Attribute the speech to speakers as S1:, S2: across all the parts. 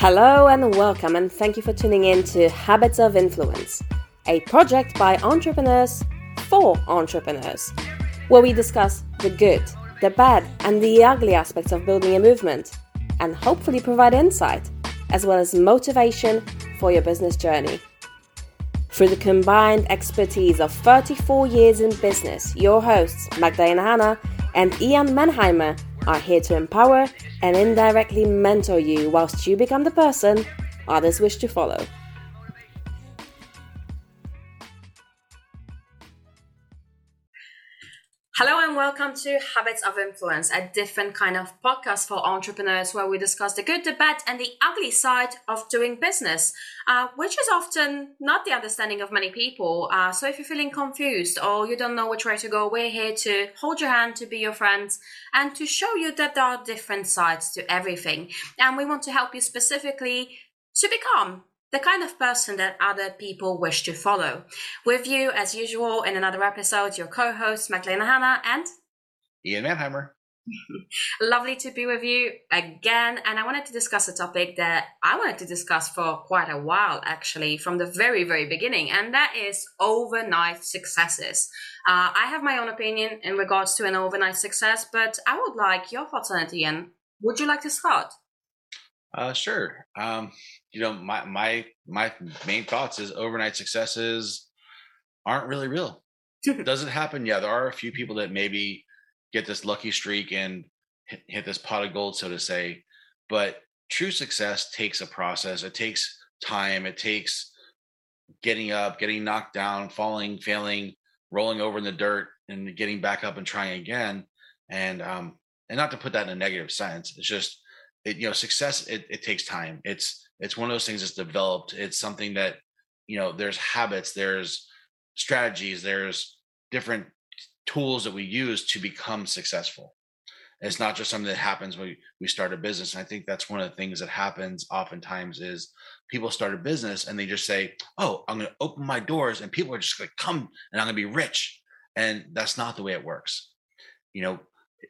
S1: Hello and welcome, and thank you for tuning in to Habits of Influence, a project by entrepreneurs for entrepreneurs, where we discuss the good, the bad, and the ugly aspects of building a movement, and hopefully provide insight as well as motivation for your business journey. Through the combined expertise of 34 years in business, your hosts, Magdalena Hanna and Ian Menheimer, are here to empower and indirectly mentor you whilst you become the person others wish to follow. Welcome to Habits of Influence, a different kind of podcast for entrepreneurs where we discuss the good, the bad, and the ugly side of doing business, uh, which is often not the understanding of many people. Uh, so if you're feeling confused or you don't know which way to go, we're here to hold your hand, to be your friends, and to show you that there are different sides to everything. And we want to help you specifically to become the kind of person that other people wish to follow. With you, as usual, in another episode, your co host, Magdalena Hanna and
S2: Ian Manheimer.
S1: Lovely to be with you again. And I wanted to discuss a topic that I wanted to discuss for quite a while, actually, from the very, very beginning, and that is overnight successes. Uh, I have my own opinion in regards to an overnight success, but I would like your thoughts on it, Ian. Would you like to start?
S2: Uh, sure. Um, you know, my my my main thoughts is overnight successes aren't really real. Does it happen? Yeah, there are a few people that maybe get this lucky streak and hit, hit this pot of gold, so to say. But true success takes a process. It takes time. It takes getting up, getting knocked down, falling, failing, rolling over in the dirt, and getting back up and trying again. And um, and not to put that in a negative sense. It's just it, you know, success. It, it takes time. It's it's one of those things that's developed. It's something that you know there's habits there's strategies there's different tools that we use to become successful. It's not just something that happens when we, start a business. And i think that's one of the things that happens oftentimes is people start a business and they just say oh i'm going to open my doors and people are just going to come and i'm going to be rich. And that's not the way it works. You know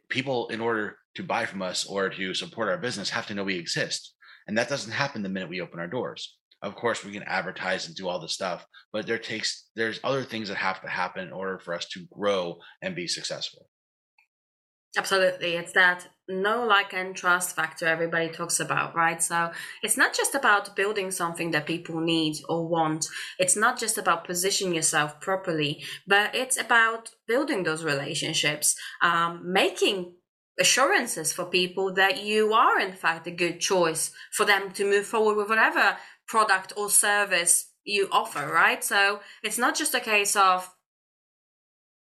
S2: people in order to buy from us or to support our business have to know we exist and that doesn't happen the minute we open our doors. Of course, we can advertise and do all the stuff, but there takes there's other things that have to happen in order for us to grow and be successful.
S1: Absolutely. It's that no like, and trust factor everybody talks about, right? So it's not just about building something that people need or want. It's not just about positioning yourself properly, but it's about building those relationships, um, making assurances for people that you are in fact a good choice for them to move forward with whatever product or service you offer right? So it's not just a case of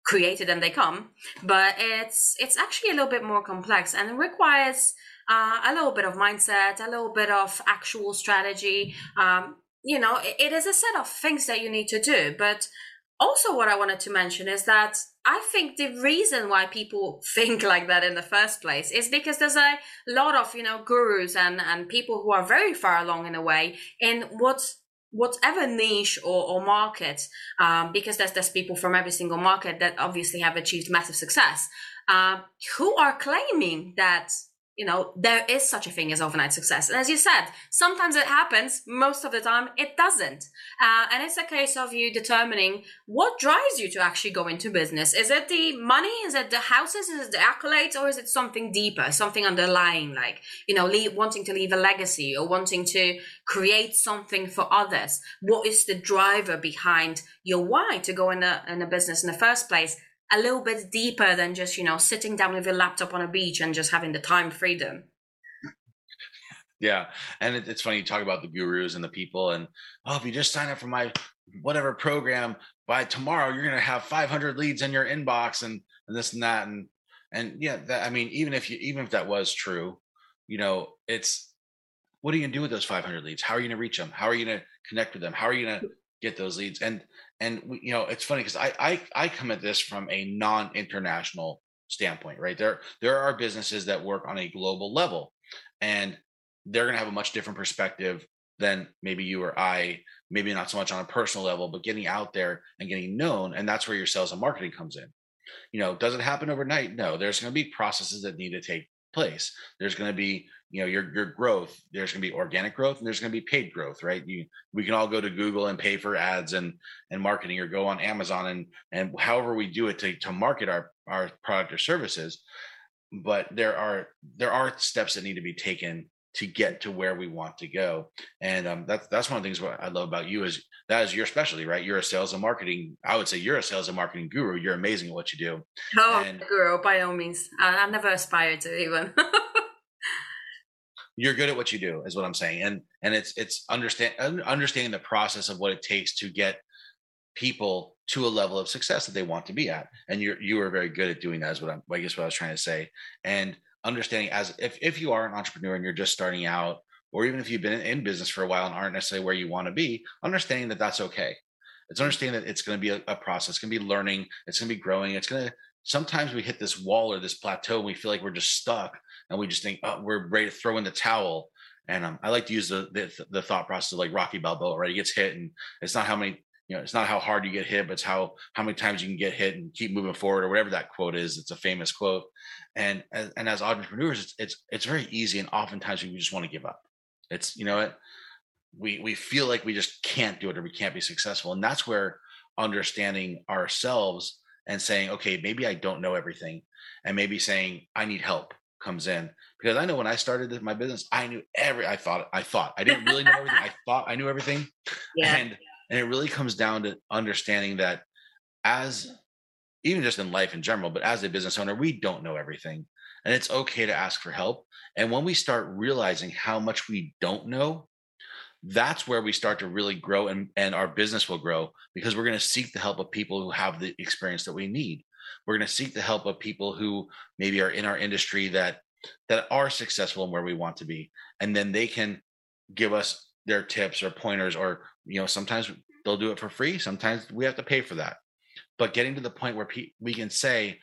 S1: created and they come but it's it's actually a little bit more complex and it requires uh, a little bit of mindset a little bit of actual strategy. Um, you know it, it is a set of things that you need to do but also what i wanted to mention is that i think the reason why people think like that in the first place is because there's a lot of you know gurus and and people who are very far along in a way in what whatever niche or, or market um, because there's there's people from every single market that obviously have achieved massive success uh, who are claiming that you know, there is such a thing as overnight success. And as you said, sometimes it happens, most of the time it doesn't. Uh, and it's a case of you determining what drives you to actually go into business. Is it the money? Is it the houses? Is it the accolades? Or is it something deeper, something underlying, like, you know, leave, wanting to leave a legacy or wanting to create something for others? What is the driver behind your why to go in a, in a business in the first place? A little bit deeper than just you know sitting down with your laptop on a beach and just having the time freedom.
S2: Yeah and it, it's funny you talk about the gurus and the people and oh if you just sign up for my whatever program by tomorrow you're going to have 500 leads in your inbox and and this and that and and yeah that i mean even if you even if that was true you know it's what are you going to do with those 500 leads? How are you going to reach them how are you going to connect with them? How are you going to get those leads? And and we, you know it's funny because I, I i come at this from a non-international standpoint right? There there are businesses that work on a global level and they're going to have a much different perspective than maybe you or i maybe not so much on a personal level but getting out there and getting known and that's where your sales and marketing comes in. You know does it happen overnight? No. There's going to be processes that need to take place. There's going to be, you know, your your growth. There's going to be organic growth, and there's going to be paid growth, right? You we can all go to Google and pay for ads and and marketing, or go on Amazon and and however we do it to to market our our product or services. But there are there are steps that need to be taken to get to where we want to go. And um, that's that's one of the things what I love about you is that is your specialty, right? You're a sales and marketing. I would say you're a sales and marketing guru. You're amazing at what you do.
S1: Oh, and, guru by all means. I, I've never aspired to even.
S2: you're good at what you do, is what I'm saying. And and it's it's understand understanding the process of what it takes to get people to a level of success that they want to be at. And you're you are very good at doing that. Is what I'm. I guess what I was trying to say. And understanding as if if you are an entrepreneur and you're just starting out or even if you've been in business for a while and aren't necessarily where you want to be, understanding that that's okay. It's understanding that it's going to be a, a process, it's going to be learning, it's going to be growing. It's going to, sometimes we hit this wall or this plateau and we feel like we're just stuck and we just think oh, we're ready to throw in the towel. And um, I like to use the, the, the thought process of like Rocky Balboa, right? He gets hit, and it's not how many you know it's not how hard you get hit but it's how how many times you can get hit and keep moving forward or whatever that quote is. It's a famous quote. And and as entrepreneurs it's it's, it's very easy and oftentimes we just want to give up. It's you know what? We we feel like we just can't do it or we can't be successful, and that's where understanding ourselves and saying, okay, maybe I don't know everything, and maybe saying I need help comes in because I know when I started my business, I knew every. I thought I thought I didn't really know everything. I thought I knew everything, yeah. and and it really comes down to understanding that as even just in life in general, but as a business owner, we don't know everything. And it's okay to ask for help. And when we start realizing how much we don't know, that's where we start to really grow and, and our business will grow because we're going to seek the help of people who have the experience that we need. We're going to seek the help of people who maybe are in our industry that that are successful and where we want to be. And then they can give us their tips or pointers or you know sometimes they'll do it for free sometimes we have to pay for that but getting to the point where pe- we can say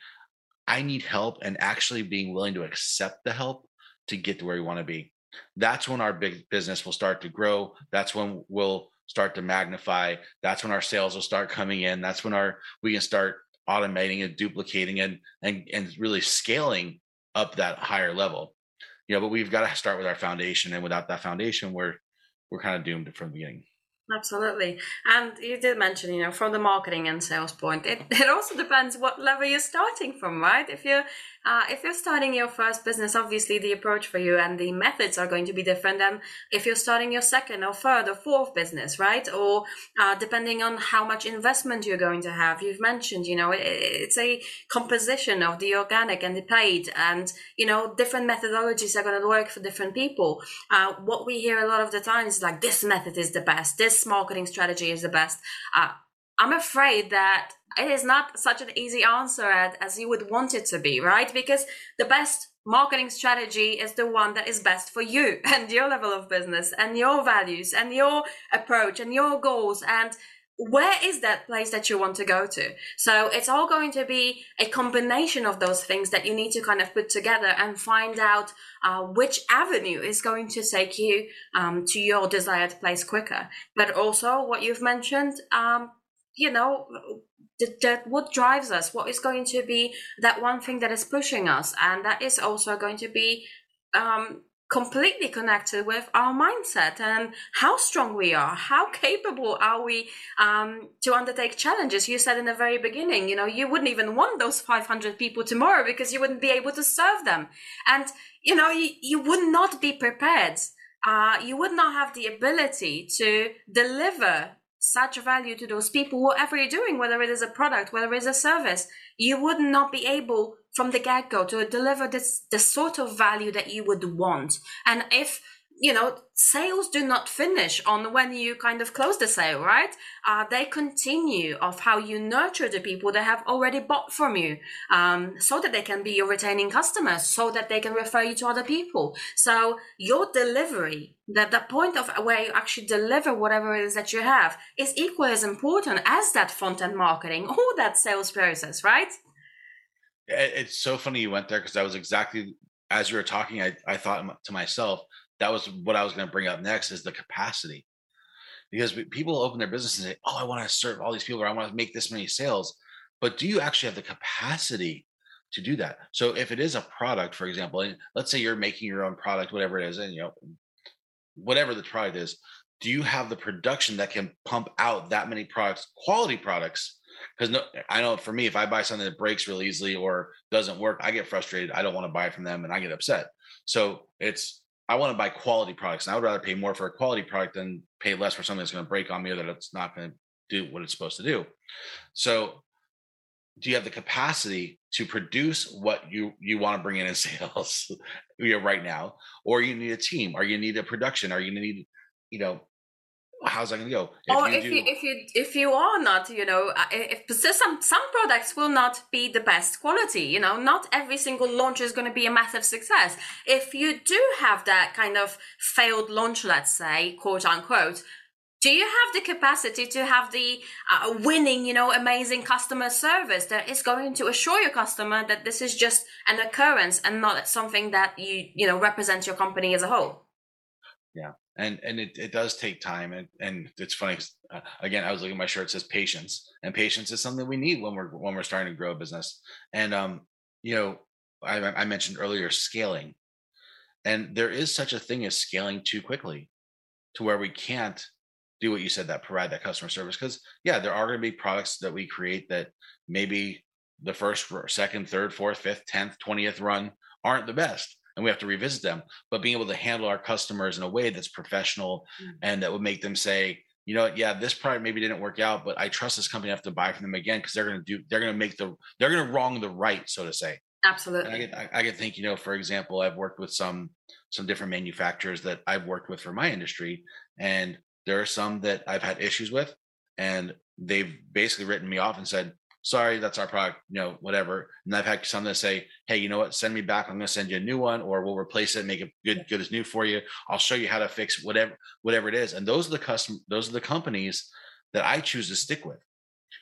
S2: I need help and actually being willing to accept the help to get to where we want to be. That's when our big business will start to grow. That's when we'll start to magnify. That's when our sales will start coming in. That's when our we can start automating and duplicating and and and really scaling up that higher level. You know, but we've got to start with our foundation, and without that foundation, we're we're kind of doomed from the beginning.
S1: Absolutely. And you did mention, you know, from the marketing and sales point, it, it also depends what level you're starting from, right? If you're uh, if you're starting your first business, obviously the approach for you and the methods are going to be different than if you're starting your second or third or fourth business, right? Or uh, depending on how much investment you're going to have. You've mentioned, you know, it, it's a composition of the organic and the paid, and you know, different methodologies are going to work for different people. Uh, what we hear a lot of the time is like, this method is the best, this marketing strategy is the best. I'm afraid that it is not such an easy answer as you would want it to be, right? Because the best marketing strategy is the one that is best for you and your level of business and your values and your approach and your goals and where is that place that you want to go to so it's all going to be a combination of those things that you need to kind of put together and find out uh, which avenue is going to take you um, to your desired place quicker but also what you've mentioned um, you know that what drives us what is going to be that one thing that is pushing us. And that is also going to be um, completely connected with our mindset and how strong we are how capable are we um, to undertake challenges. You said in the very beginning you know you wouldn't even want those 500 people tomorrow because you wouldn't be able to serve them. And you know you, you would not be prepared. Uh, you would not have the ability to deliver such value to those people, whatever you're doing, whether it is a product, whether it is a service, you would not be able from the get go to deliver this the sort of value that you would want. And if you know, sales do not finish on when you kind of close the sale, right? Uh, they continue of how you nurture the people that have already bought from you, um, so that they can be your retaining customers, so that they can refer you to other people. So your delivery, the, the point of where you actually deliver whatever it is that you have, is equally as important as that front end marketing or that sales process, right?
S2: It's so funny you went there because that was exactly as you were talking. I, I thought to myself that was what I was going to bring up next is the capacity. Because people open their business and say, "Oh, I want to serve all these people, or I want to make this many sales," but do you actually have the capacity to do that. So if it is a product, for example, and let's say you're making your own product, whatever it is, and you know, whatever the product is, do you have the production that can pump out that many products, quality products? Because no, I know for me, if I buy something that breaks really easily or doesn't work, I get frustrated. I don't want to buy from them, and I get upset. So it's I want to buy quality products, and I would rather pay more for a quality product than pay less for something that's going to break on me or that it's not going to do what it's supposed to do. So do you have the capacity to produce what you you want to bring in in sales you right now? Or you need a team? Or you need a production? Are you need you know how's that going to go?
S1: If or you if do, you if you if you are not you know uh, if some some products will not be the best quality you know not every single launch is going to be a massive success. If you do have that kind of failed launch let's say quote unquote do you have the capacity to have the uh, winning you know amazing customer service that is going to assure your customer that this is just an occurrence and not something that you you know represents your company as a whole?
S2: Yeah and and it, it does take time and and it's funny uh, again i was looking at my shirt says patience and patience is something we need when we're when we're starting to grow a business. And um you know i, I mentioned earlier scaling. And there is such a thing as scaling too quickly to where we can't do what you said that provide that customer service. Because yeah there are going to be products that we create that maybe the first second third fourth fifth 10th 20th run aren't the best and we have to revisit them but being able to handle our customers in a way that's professional mm-hmm. and that would make them say you know yeah this product maybe didn't work out but i trust this company enough to buy from them again because they're going to do they're going to make the they're going to wrong the right so to say.
S1: Absolutely
S2: and I, get, I, I can think you know for example i've worked with some some different manufacturers that i've worked with for my industry and there are some that I've had issues with, and they've basically written me off and said, sorry, that's our product, you know, whatever. And I've had some that say, hey, you know what, send me back. I'm going to send you a new one, or we'll replace it, make it good, good as new for you. I'll show you how to fix whatever, whatever it is. And those are the custom, those are the companies that I choose to stick with.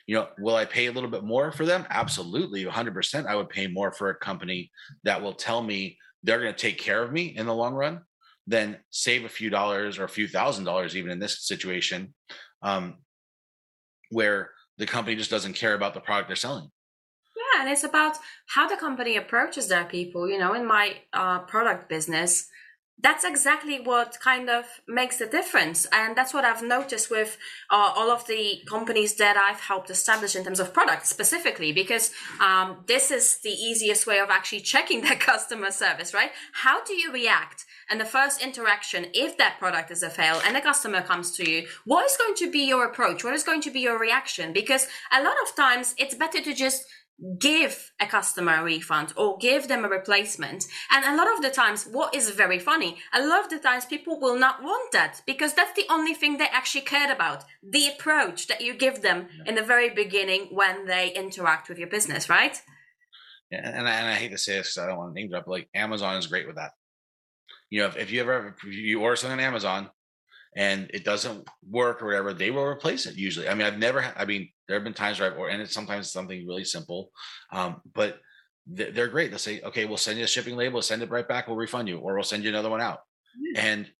S2: You know, will I pay a little bit more for them? Absolutely, 100%. I would pay more for a company that will tell me they're going to take care of me in the long run then save a few dollars or a few thousand dollars even in this situation um, where the company just doesn't care about the product they're selling.
S1: Yeah and it's about how the company approaches their people you know in my uh, product business that's exactly what kind of makes the difference. And that's what i've noticed with uh, all of the companies that i've helped establish in terms of products specifically because um, this is the easiest way of actually checking their customer service right? How do you react and the first interaction if that product is a fail and a customer comes to you? What is going to be your approach? What is going to be your reaction? Because a lot of times it's better to just give a customer a refund or give them a replacement. And a lot of the times, what is very funny, a lot of the times people will not want that because that's the only thing they actually cared about the approach that you give them in the very beginning when they interact with your business, right?
S2: Yeah, and I, and I hate to say this because I don't want to name drop, but like Amazon is great with that. You know, if, if you ever if you order something on Amazon and it doesn't work or whatever, they will replace it usually. I mean, I've never, I mean, there have been times where I've, or, and it's sometimes something really simple, um, but they're great. They'll say, okay, we'll send you a shipping label, send it right back, we'll refund you, or we'll send you another one out. Mm-hmm. And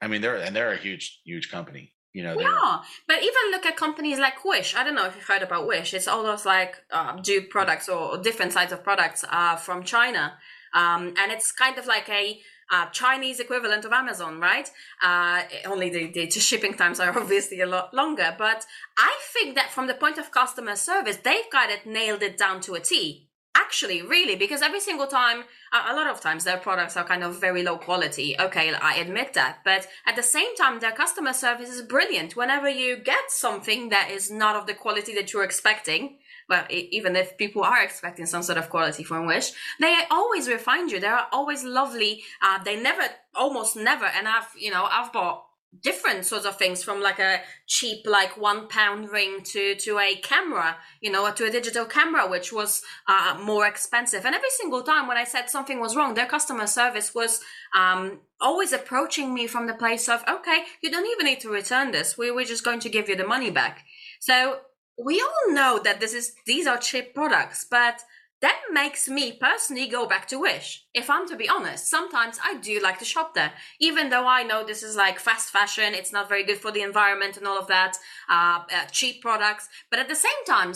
S2: I mean, they're, and they're a huge, huge company. You know,
S1: yeah, but even look at companies like Wish. I don't know if you've heard about Wish. It's all those like uh, dupe products or different sides of products uh, from China, um, and it's kind of like a uh, Chinese equivalent of Amazon, right? Uh, only the, the shipping times are obviously a lot longer. But I think that from the point of customer service, they've got it nailed it down to a T. Actually, really, because every single time, a lot of times their products are kind of very low quality. Okay, I admit that. But at the same time, their customer service is brilliant. Whenever you get something that is not of the quality that you're expecting, well, even if people are expecting some sort of quality from Wish, they always refine you. They are always lovely. Uh, they never, almost never, and I've, you know, I've bought different sorts of things from like a cheap like one pound ring to to a camera you know to a digital camera which was uh, more expensive and every single time when i said something was wrong their customer service was um, always approaching me from the place of okay you don't even need to return this we, we're just going to give you the money back so we all know that this is these are cheap products, but that makes me personally go back to Wish. If I'm to be honest, sometimes I do like to shop there, even though I know this is like fast fashion, it's not very good for the environment and all of that, uh, uh, cheap products. But at the same time,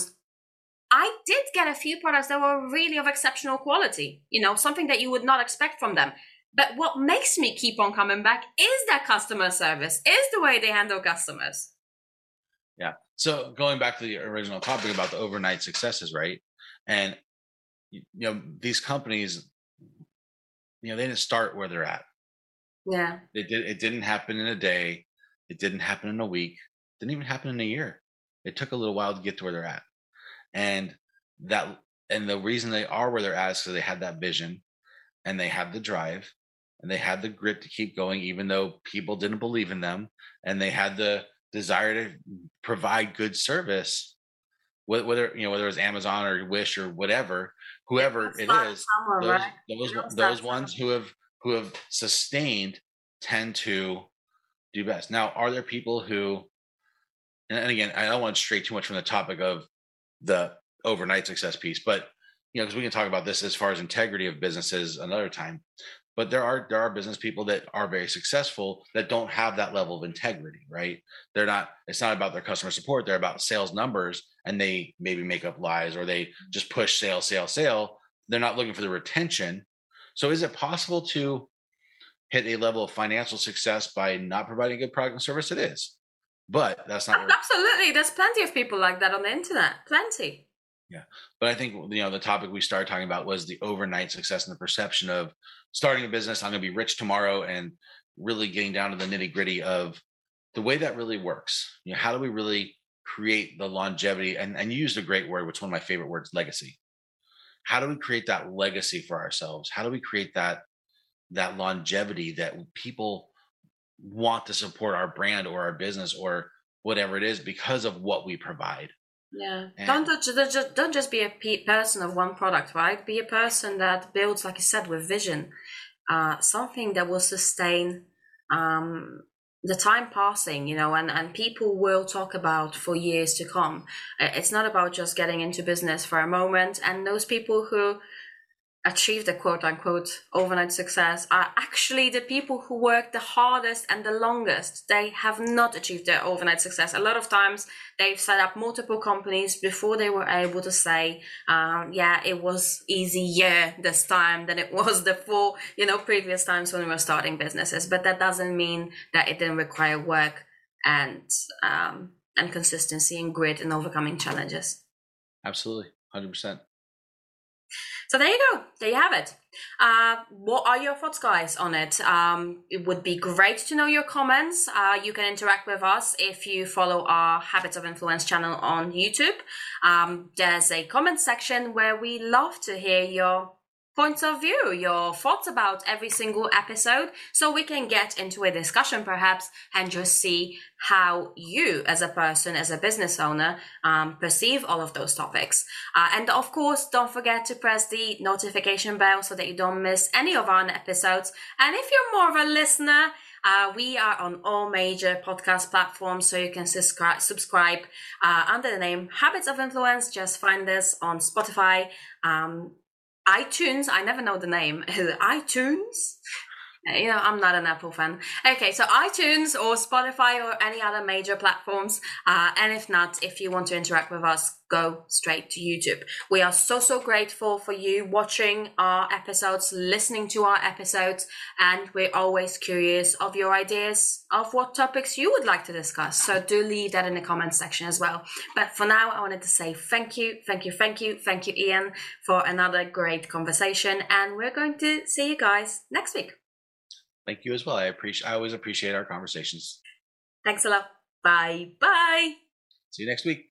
S1: I did get a few products that were really of exceptional quality, you know, something that you would not expect from them. But what makes me keep on coming back is their customer service, is the way they handle customers.
S2: Yeah. So going back to the original topic about the overnight successes, right? And you know, these companies, you know, they didn't start where they're at.
S1: Yeah.
S2: It did it didn't happen in a day. It didn't happen in a week. It didn't even happen in a year. It took a little while to get to where they're at. And that and the reason they are where they're at is because they had that vision and they have the drive and they had the grit to keep going even though people didn't believe in them and they had the desire to provide good service whether you know whether it's amazon or wish or whatever whoever it is those, right? those, those ones who have who have sustained tend to do best now are there people who and again i don't want to stray too much from the topic of the overnight success piece but you know because we can talk about this as far as integrity of businesses another time but there are there are business people that are very successful that don't have that level of integrity right? They're not it's not about their customer support they're about sales numbers and they maybe make up lies or they just push sale sale sale. They're not looking for the retention. So is it possible to hit a level of financial success by not providing good product and service? It is. But that's not
S1: absolutely. There's plenty of people like that on the internet. Plenty
S2: yeah. But I think, you know, the topic we started talking about was the overnight success and the perception of starting a business. I'm going to be rich tomorrow and really getting down to the nitty gritty of the way that really works. You know, how do we really create the longevity? And, and you used a great word, which one of my favorite words, legacy. How do we create that legacy for ourselves? How do we create that, that longevity that people want to support our brand or our business or whatever it is because of what we provide?
S1: Yeah. And don't just don't just be a person of one product, right? Be a person that builds, like you said, with vision, uh, something that will sustain um, the time passing, you know, and, and people will talk about for years to come. It's not about just getting into business for a moment. And those people who achieve the quote unquote overnight success are actually the people who work the hardest and the longest. They have not achieved their overnight success. A lot of times they've set up multiple companies before they were able to say, um, yeah, it was easier this time than it was the four, you know, previous times when we were starting businesses. But that doesn't mean that it didn't require work and, um, and consistency and grit and overcoming challenges.
S2: Absolutely. 100%.
S1: So there you go. There you have it. Uh, what are your thoughts, guys, on it? Um, it would be great to know your comments. Uh, you can interact with us if you follow our Habits of Influence channel on YouTube. Um, there's a comment section where we love to hear your points of view, your thoughts about every single episode, so we can get into a discussion perhaps and just see how you, as a person, as a business owner, um, perceive all of those topics. Uh, and of course, don't forget to press the notification bell so that you don't miss any of our episodes. And if you're more of a listener, uh, we are on all major podcast platforms, so you can subscribe, subscribe uh, under the name Habits of Influence. Just find us on Spotify, um, iTunes. I never know the name. iTunes. You know, I'm not an Apple fan. Okay, so iTunes or Spotify or any other major platforms. Uh, and if not, if you want to interact with us, go straight to YouTube. We are so, so grateful for you watching our episodes, listening to our episodes, and we're always curious of your ideas of what topics you would like to discuss. So do leave that in the comment section as well. But for now, I wanted to say thank you, thank you, thank you, thank you, Ian, for another great conversation. And we're going to see you guys next week.
S2: Thank you as well. I appreciate I always appreciate our conversations.
S1: Thanks a lot. Bye. Bye.
S2: See you next week.